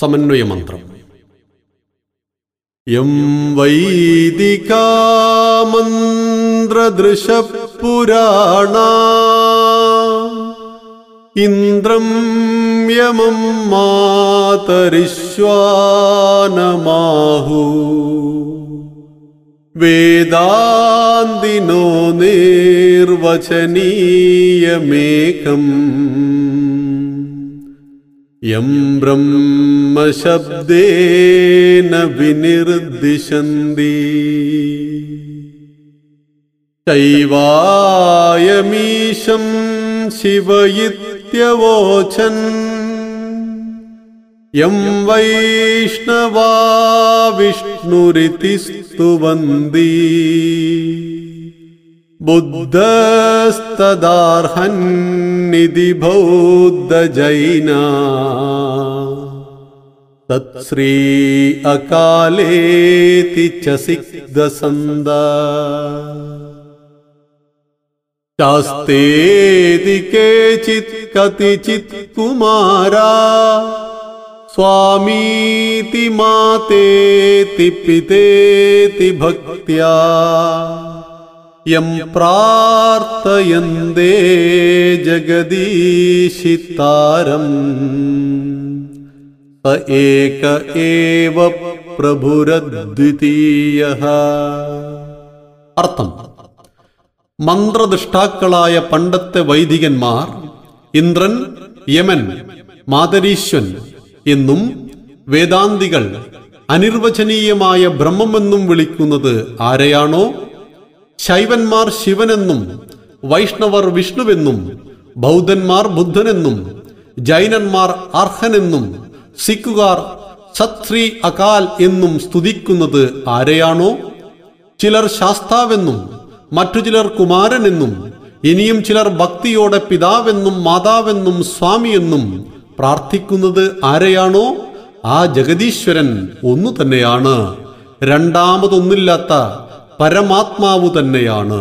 സമന്വയമന്ത്രം. യം വൈദികാമന്ത്രദൃശപുരാണ ഇന്ദ്രം യമം മാതരിശ്വാനമാഹു. വേദാന്തിനോ നിർവചനീയമേകം यं ब्रह्मशब्देन विनिर्दिशन्ति। चैवायमीशं शिव इत्यवोचन् यं वैष्णवा विष्णुरिति स्तुवन्ति। बुद्धस्तदार्हन्निधिबौद्धजैना। तत्श्री अकालेति च सिद्धसन्द। चास्तेति केचित् कतिचित् कुमारा। स्वामीति मातेति पितेति भक्त्या। യം പ്രാർത്ഥയന്തേ ജഗദീശിതാരം സ ഏക ഏവ പ്രഭുരദ്വിതീയ. അർത്ഥം. മന്ത്രദൃഷ്ടാക്കളായ പണ്ടത്തെ വൈദികന്മാർ ഇന്ദ്രൻ യമൻ മാതരീശ്വൻ എന്നും വേദാന്തികൾ അനിർവചനീയമായ ബ്രഹ്മമെന്നും വിളിക്കുന്നത് ആരെയാണോ? ശൈവന്മാർ ശിവനെന്നും വൈഷ്ണവർ വിഷ്ണുവെന്നും ബൗദ്ധന്മാർ ബുദ്ധനെന്നും ജൈനന്മാർ അർഹനെന്നും സിഖുകാർ സത്ശ്രീ അകാൽ എന്നും സ്തുതിക്കുന്നത് ആരെയാണോ? ചിലർ ശാസ്താവെന്നും മറ്റു ചിലർ കുമാരനെന്നും ഇനിയും ചിലർ ഭക്തിയോടെ പിതാവെന്നും മാതാവെന്നും സ്വാമിയെന്നും പ്രാർത്ഥിക്കുന്നത് ആരെയാണോ? ആ ജഗദീശ്വരൻ ഒന്നു തന്നെയാണ് രണ്ടാമതൊന്നില്ലാത്ത പരമാത്മാവു തന്നെയാണ്.